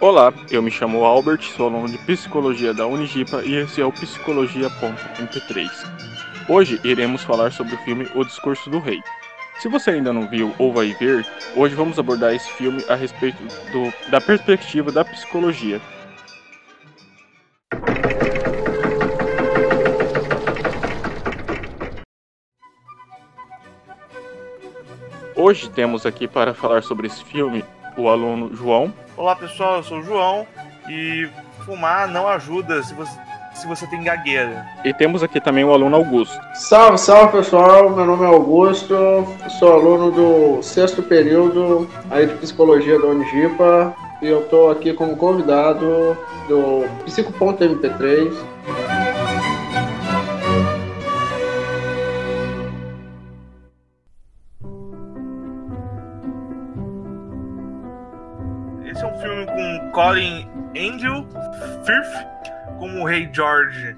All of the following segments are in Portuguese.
Olá, eu me chamo Albert, sou aluno de Psicologia da Unigipa e esse é o Psicologia.mp3. Hoje iremos falar sobre o filme O Discurso do Rei. Se você ainda não viu ou vai ver, hoje vamos abordar esse filme a respeito do, da perspectiva da psicologia. Hoje temos aqui para falar sobre esse filme o aluno João. Olá pessoal, eu sou o João e fumar não ajuda se você, se você tem gagueira. E temos aqui também o aluno Augusto. Salve, salve pessoal, meu nome é Augusto, sou aluno do sexto período aí de psicologia da Unigipa e eu estou aqui como convidado do Psico.mp3. Colin Angel Firth como Rei George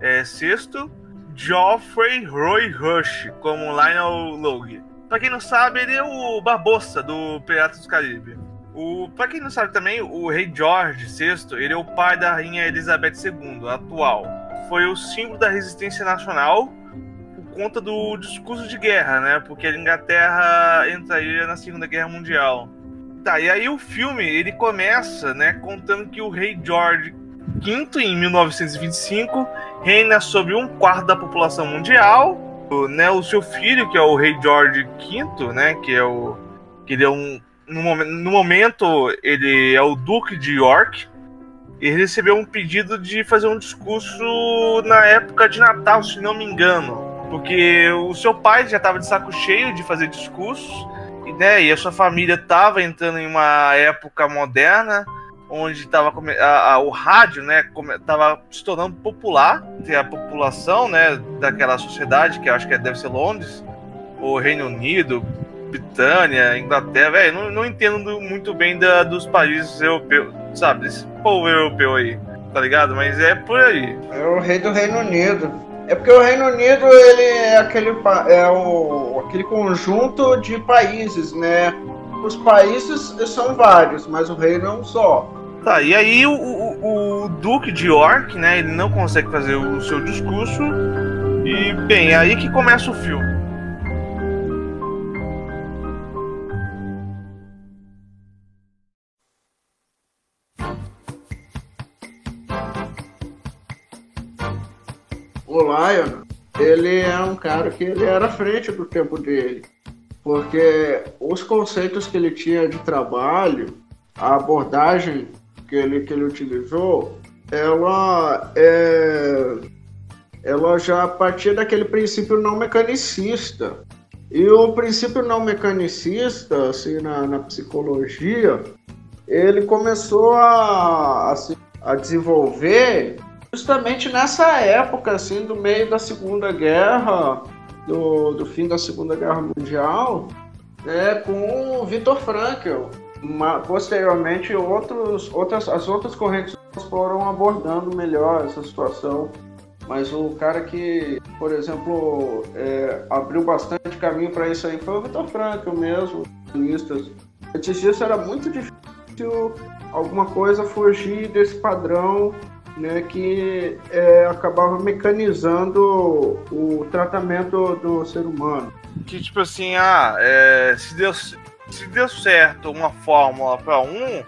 é, VI, Geoffrey Roy Rush como Lionel Logue. Pra quem não sabe, ele é o Barbossa do Piratas do Caribe. O, pra quem não sabe também, o Rei George VI, ele é o pai da Rainha Elizabeth II, atual. Foi o símbolo da resistência nacional por conta do discurso de guerra, né? Porque a Inglaterra entraria na Segunda Guerra Mundial. Tá, e aí o filme, ele começa, né, contando que o rei George V, em 1925, reina sobre um quarto da população mundial, o, né, o seu filho, que é o rei George V, né, que é o... que ele é um... No no momento, ele é o duque de York, ele recebeu um pedido de fazer um discurso na época de Natal, se não me engano, porque o seu pai já estava de saco cheio de fazer discursos, né, e a sua família estava entrando em uma época moderna onde estava o rádio, né, estava se tornando popular entre a população, né, daquela sociedade que acho que deve ser Londres, ou Reino Unido, Britânia, Inglaterra, velho, não, não entendo muito bem da, dos países europeus, sabe, desse povo europeu aí, tá ligado? Mas é por aí. É o rei do Reino Unido. É porque o Reino Unido ele é aquele, é o, aquele conjunto de países, né? Os países são vários, mas o reino é um só. Tá, e aí o, o, o Duque de York, né? Ele não consegue fazer o seu discurso. E, bem, é aí que começa o filme. Lion, ele é um cara que ele era à frente do tempo dele, porque os conceitos que ele tinha de trabalho, a abordagem que ele, que ele utilizou, ela é, ela já partia daquele princípio não mecanicista. E o princípio não mecanicista, assim, na, na psicologia, ele começou a, a, a desenvolver justamente nessa época, assim, do meio da Segunda Guerra, do, do fim da Segunda Guerra Mundial, né, com o Viktor Frankl. Uma, posteriormente, outros, outras, as outras correntes foram abordando melhor essa situação. Mas o cara que, por exemplo, é, abriu bastante caminho para isso aí foi o Viktor Frankl mesmo. Antes disso era muito difícil alguma coisa fugir desse padrão né, que é, acabava mecanizando o tratamento do ser humano. Que tipo assim, ah, é, se, deu, se deu certo uma fórmula para um,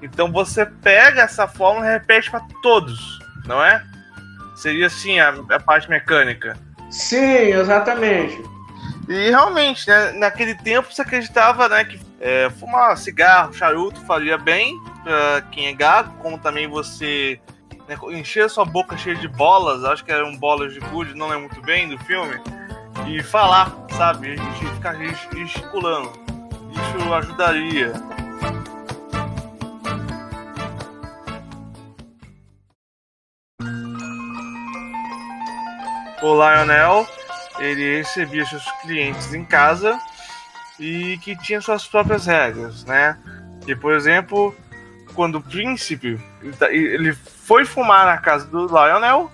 então você pega essa fórmula e repete para todos, não é? Seria assim a, a, parte mecânica. Sim, exatamente. E realmente, né, naquele tempo você acreditava né, que é, fumar cigarro, charuto faria bem para quem é gago, como também você né, encher sua boca cheia de bolas, acho que eram bolas de gude, não lembro muito bem do filme, e falar, sabe? Gente ficar gesticulando. Isso ajudaria. O Lionel, ele recebia seus clientes em casa e que tinha suas próprias regras, né? E, por exemplo, quando o príncipe ele foi fumar na casa do Lionel,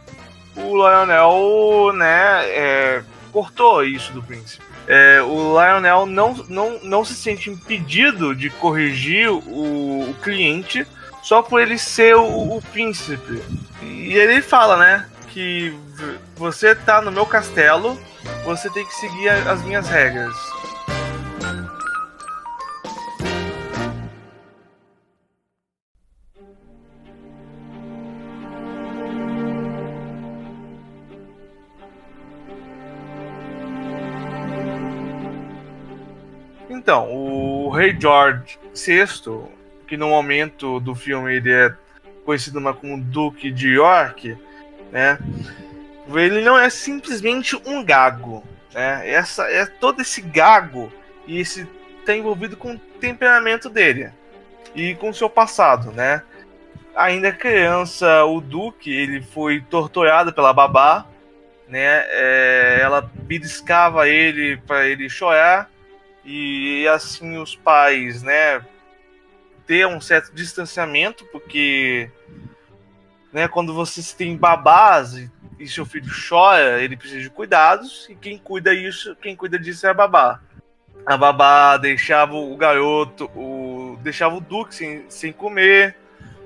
o Lionel, né, é, cortou isso do príncipe. É, o Lionel não, não, não se sente impedido de corrigir o, o cliente só por ele ser o, o príncipe. E ele fala, né? Que você tá no meu castelo, você tem que seguir as minhas regras. Então, o rei George VI, que no momento do filme ele é conhecido como Duque de York, né? Ele não é simplesmente um gago, né? Essa é todo esse gago e esse tá envolvido com o temperamento dele e com o seu passado, né? Ainda criança, o Duque ele foi torturado pela babá, né? É, ela beliscava ele para ele chorar e assim os pais, né, ter um certo distanciamento, porque né, quando você tem babás e, e seu filho chora, ele precisa de cuidados, e quem cuida isso, quem cuida disso é a babá. A babá deixava o garoto, o, deixava o Duque sem, sem comer,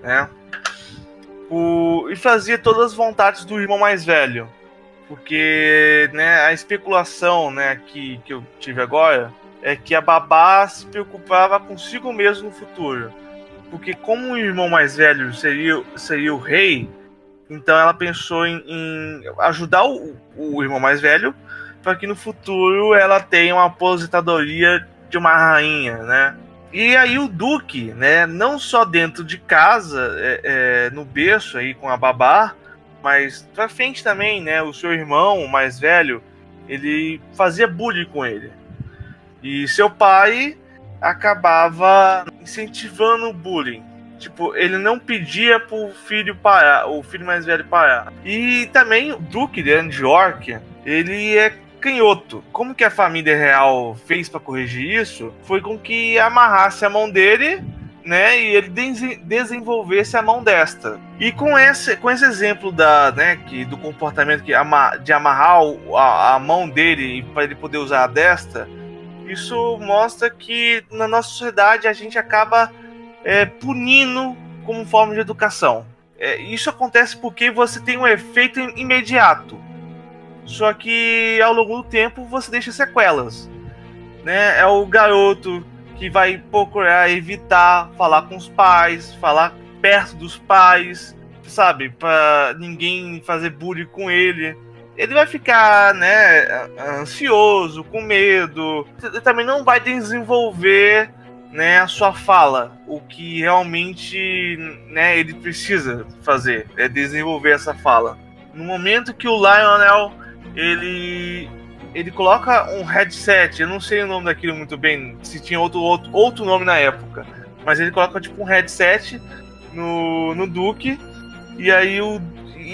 né? O, e fazia todas as vontades do irmão mais velho. Porque né, a especulação né, que, que eu tive agora é que a babá se preocupava consigo mesmo no futuro. Porque como o irmão mais velho seria, seria o rei, então ela pensou em, em ajudar o, o, irmão mais velho para que no futuro ela tenha uma aposentadoria de uma rainha, né? E aí o Duque, né, não só dentro de casa, é, é, no berço aí com a babá, mas pra frente também, né, o seu irmão mais velho, ele fazia bullying com ele. E seu pai acabava incentivando o bullying. Tipo, ele não pedia pro filho parar, o filho mais velho parar. E também o Duque de York, ele é canhoto. Como que a família real fez para corrigir isso? Foi com que amarrasse a mão dele, né, e ele desenvolvesse a mão desta. E com esse, com esse exemplo da, né, que do comportamento que de amarrar a, a mão dele para ele poder usar a desta, isso mostra que na nossa sociedade a gente acaba é, punindo como forma de educação. É, isso acontece porque você tem um efeito imediato. Só que ao longo do tempo você deixa sequelas. Né? É o garoto que vai procurar evitar falar com os pais, falar perto dos pais, sabe? Para ninguém fazer bullying com ele ele vai ficar, né, ansioso, com medo. Ele também não vai desenvolver, né, a sua fala, o que realmente, né, ele precisa fazer, é desenvolver essa fala. No momento que o Lionel ele ele coloca um headset, eu não sei o nome daquilo muito bem, se tinha outro, outro, outro nome na época, mas ele coloca tipo um headset no, no Duke e aí o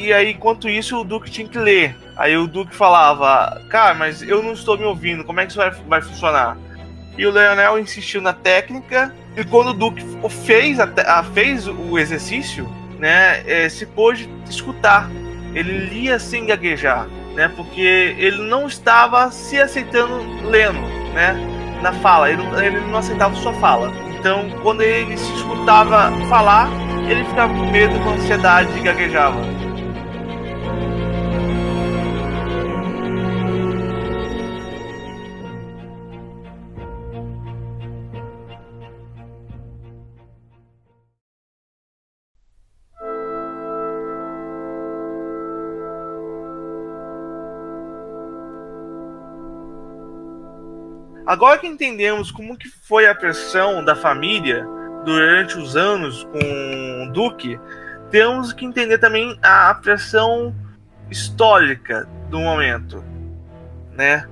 e aí enquanto isso o Duke tinha que ler Aí o Duke falava, cara, mas eu não estou me ouvindo, como é que isso vai, vai funcionar? E o Leonel insistiu na técnica, e quando o Duke fez, a, a fez o exercício, né, é, se pôde escutar. Ele lia sem gaguejar, né, porque ele não estava se aceitando lendo, né, na fala, ele, ele não aceitava sua fala. Então, quando ele se escutava falar, ele ficava com medo, com ansiedade e gaguejava. Agora que entendemos como que foi a pressão da família durante os anos com o Duque, temos que entender também a pressão histórica do momento, né?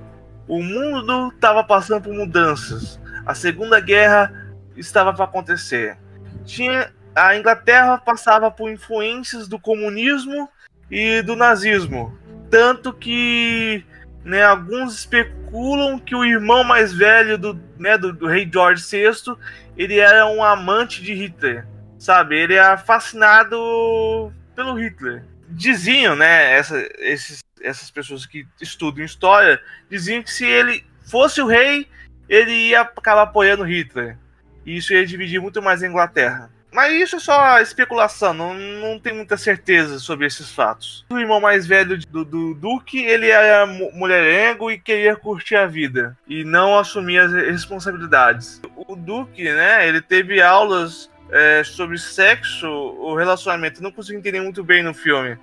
O mundo estava passando por mudanças. A Segunda Guerra estava para acontecer. Tinha a Inglaterra passava por influências do comunismo e do nazismo, tanto que né, alguns especulam que o irmão mais velho do, né, do, do, rei George VI ele era um amante de Hitler, sabe? Ele era fascinado pelo Hitler. Diziam, né, essa, esses, essas pessoas que estudam história, diziam que se ele fosse o rei, ele ia acabar apoiando Hitler. E isso ia dividir muito mais a Inglaterra. Mas isso é só especulação, não, não tem muita certeza sobre esses fatos. O irmão mais velho do, do Duke, ele era mulherengo e queria curtir a vida e não assumir as responsabilidades. O Duke, né, ele teve aulas é, sobre sexo, o relacionamento, não consigo entender muito bem no filme.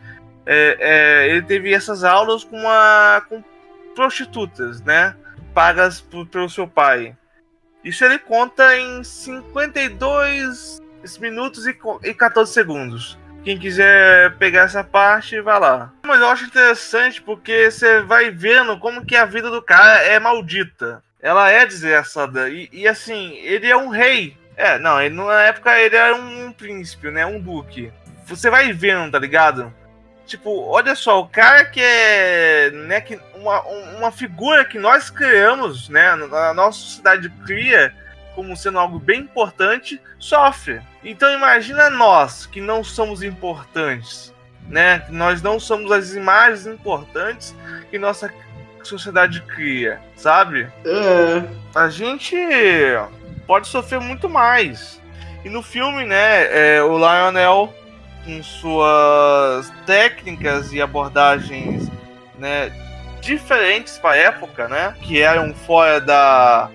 É, é, ele teve essas aulas com, uma, com prostitutas, né, pagas pelo seu pai. Isso ele conta em 52 minutos e, e 14 segundos. Quem quiser pegar essa parte, vai lá. Mas eu acho interessante porque você vai vendo como que a vida do cara é maldita. Ela é desgraçada. E, e assim, ele é um rei. É, não, ele, na época ele era um, um príncipe, né? Um duque. Você vai vendo, tá ligado? Tipo, olha só, o cara que é. Né, que uma, uma figura que nós criamos, né? A nossa sociedade cria como sendo algo bem importante, sofre. Então imagina nós que não somos importantes, né? Nós não somos as imagens importantes que nossa sociedade cria, sabe? É. A gente pode sofrer muito mais. E no filme, né, é, o Lionel, com suas técnicas e abordagens, né, diferentes para a época, né, que eram fora da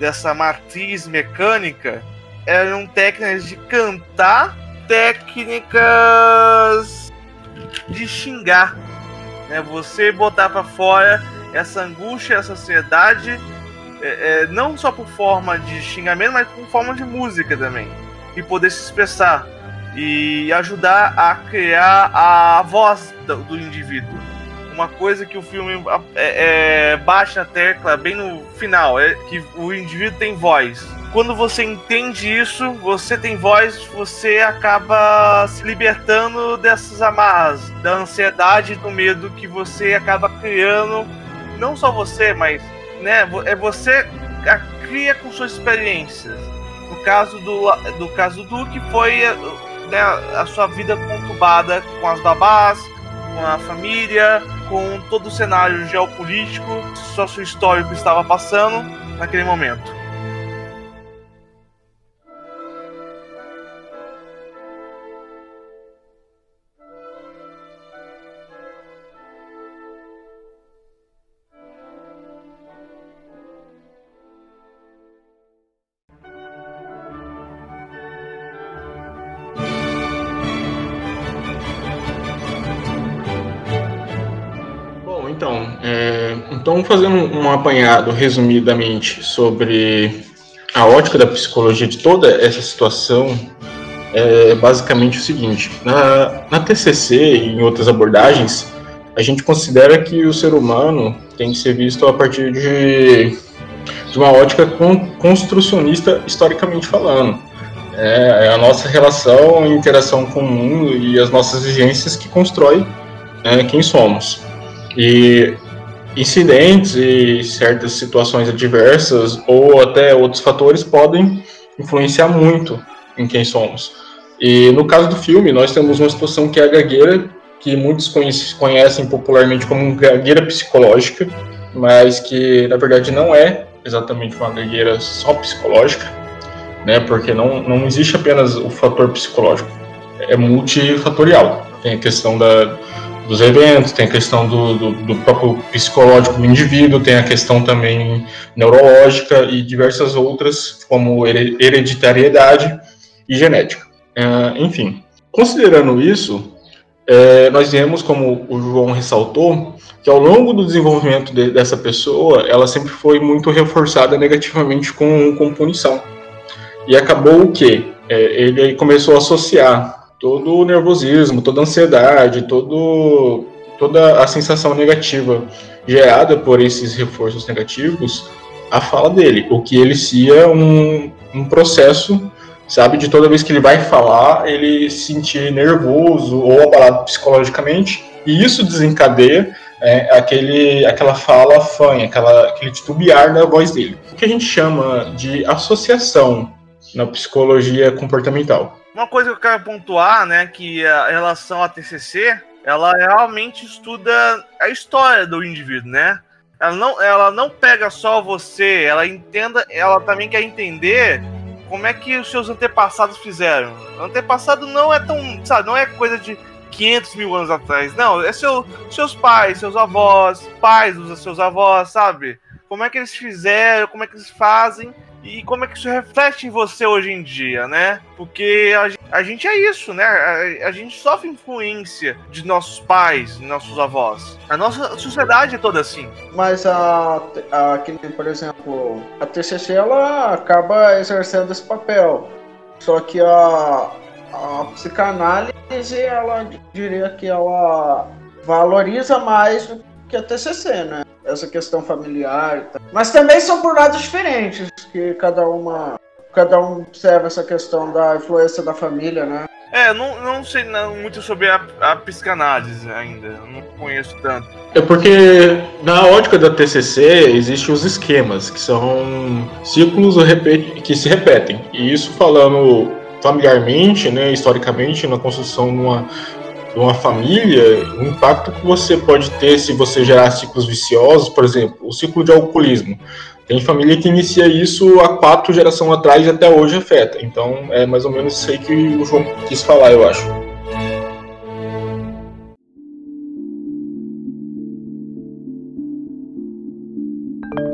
dessa matriz mecânica eram técnicas de cantar, técnicas de xingar, né? Você botar para fora essa angústia, essa ansiedade, é, é, não só por forma de xingamento, mas por forma de música também, e poder se expressar e ajudar a criar a voz do, do indivíduo uma coisa que o filme é, é, bate na tecla bem no final, é que o indivíduo tem voz. Quando você entende isso, você tem voz, você acaba se libertando dessas amarras, da ansiedade do medo que você acaba criando, não só você, mas né, é você cria com suas experiências. No caso do, do caso do que foi né, a sua vida conturbada com as babás, com a família, com todo o cenário geopolítico, sócio-histórico que estava passando naquele momento. Então, fazendo um apanhado resumidamente sobre a ótica da psicologia de toda essa situação, é basicamente o seguinte: na, na TCC e em outras abordagens, a gente considera que o ser humano tem que ser visto a partir de, de uma ótica construcionista, historicamente falando. É, é a nossa relação, a interação com o mundo e as nossas exigências que constrói é, quem somos. E incidentes e certas situações adversas ou até outros fatores podem influenciar muito em quem somos. E no caso do filme, nós temos uma situação que é a gagueira, que muitos conhecem popularmente como gagueira psicológica, mas que na verdade não é exatamente uma gagueira só psicológica, né? Porque não, não existe apenas o fator psicológico, é multifatorial. Tem a questão da, dos eventos, tem a questão do, do, do, próprio psicológico do indivíduo, tem a questão também neurológica e diversas outras, como hereditariedade e genética. É, enfim, considerando isso, é, nós vemos, como o João ressaltou, que ao longo do desenvolvimento de, dessa pessoa, ela sempre foi muito reforçada negativamente com, com punição. E acabou o quê? É, ele começou a associar todo o nervosismo, toda a ansiedade, todo, toda a sensação negativa gerada por esses reforços negativos a fala dele, o que elicia um, um processo, sabe, de toda vez que ele vai falar, ele se sentir nervoso ou abalado psicologicamente, e isso desencadeia é, aquele, aquela fala fanha, aquela, aquele titubear da voz dele. O que a gente chama de associação na psicologia comportamental. Uma coisa que eu quero pontuar, né, que a relação à TCC, ela realmente estuda a história do indivíduo, né? Ela não, ela não pega só você, ela entenda, ela também quer entender como é que os seus antepassados fizeram. Antepassado não é tão, sabe, não é coisa de 500 mil anos atrás. Não, é seu, seus pais, seus avós, pais dos seus avós, sabe? Como é que eles fizeram, como é que eles fazem e como é que isso reflete em você hoje em dia, né? Porque a, a gente é isso, né? A, a, gente sofre influência de nossos pais, nossos avós. A nossa sociedade é toda assim. Mas a, a por exemplo, a TCC ela acaba exercendo esse papel. Só que a, a psicanálise, ela diria que ela valoriza mais do que a TCC, né? Essa questão familiar. Mas também são por lados diferentes, que cada uma cada um observa essa questão da influência da família, né? É, não, não sei não, muito sobre a, a psicanálise ainda, não conheço tanto. É porque na ótica da TCC existem os esquemas, que são ciclos que se repetem. E isso falando familiarmente, né, historicamente, na construção de uma, de uma família, o impacto que você pode ter se você gerar ciclos viciosos, por exemplo, o ciclo de alcoolismo. Tem família que inicia isso há quatro gerações atrás e até hoje afeta. Então é mais ou menos isso aí que o João quis falar, eu acho.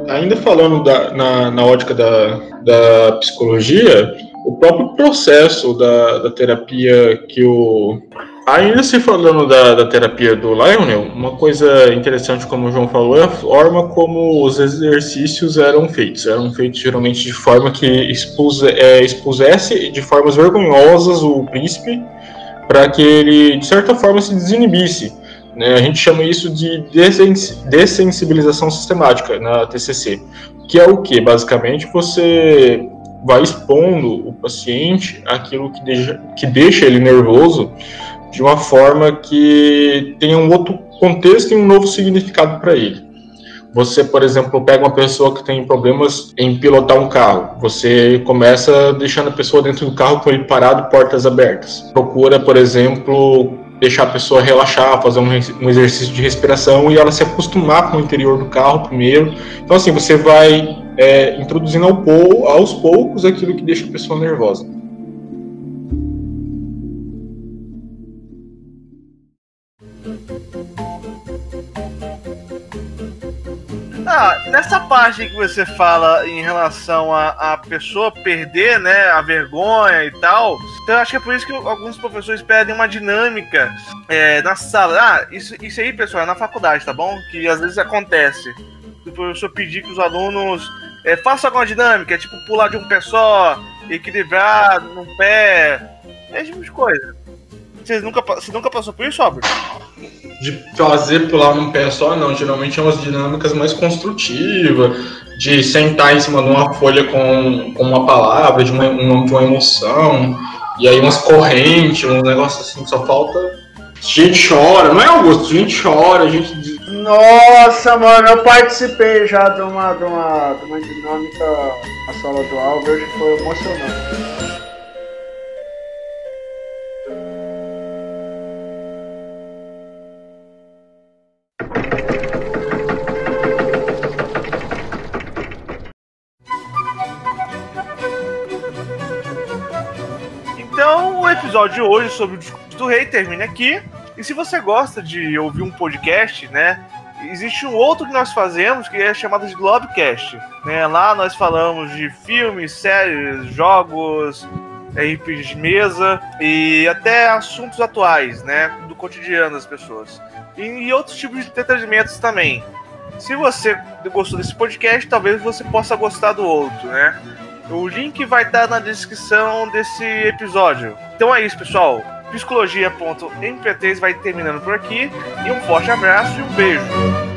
Ainda falando da, na, na ótica da, da psicologia, o próprio processo da, da terapia que o. Ainda se falando da, da terapia do Lionel, uma coisa interessante, como o João falou, é a forma como os exercícios eram feitos. Eram feitos geralmente de forma que expuse, é, expusesse de formas vergonhosas o príncipe, para que ele, de certa forma, se desinibisse. Né? A gente chama isso de dessensibilização sistemática na TCC, que é o que? Basicamente, você vai expondo o paciente aquilo que deixa, que deixa ele nervoso de uma forma que tenha um outro contexto e um novo significado para ele. Você, por exemplo, pega uma pessoa que tem problemas em pilotar um carro. Você começa deixando a pessoa dentro do carro com ele parado, portas abertas. Procura, por exemplo, deixar a pessoa relaxar, fazer um, exercício de respiração e ela se acostumar com o interior do carro primeiro. Então, assim, você vai é, introduzindo ao, aos poucos aquilo que deixa a pessoa nervosa. Ah, nessa parte que você fala em relação a, a pessoa perder, né, a vergonha e tal, então eu acho que é por isso que alguns professores pedem uma dinâmica é, na sala. Ah, isso, isso aí, pessoal, é na faculdade, tá bom? Que às vezes acontece. O professor pedir que os alunos é, façam alguma dinâmica, tipo pular de um pé só, equilibrar num pé, esse tipo de coisa. Vocês nunca, você nunca passou por isso, Albert? De fazer pular num pé só, não. Geralmente é umas dinâmicas mais construtivas, de sentar em cima de uma folha com, com uma palavra, de uma, uma, de uma emoção, e aí umas correntes, um negócio assim, só falta. A gente chora, não é Augusto? A gente chora, a gente. Nossa, mano, eu participei já de uma, de uma, de uma dinâmica na sala do Albert, foi emocionante. De hoje sobre o discurso do rei termina aqui. E se você gosta de ouvir um podcast, né? Existe um outro que nós fazemos que é chamado de Globecast. Né? Lá nós falamos de filmes, séries, jogos, RPG de mesa e até assuntos atuais, né? Do cotidiano das pessoas. E, e outros tipos de entretenimentos também. Se você gostou desse podcast, talvez você possa gostar do outro, né? O link vai estar na descrição desse episódio. Então é isso, pessoal. Psicologia.mp3 vai terminando por aqui. E um forte abraço e um beijo.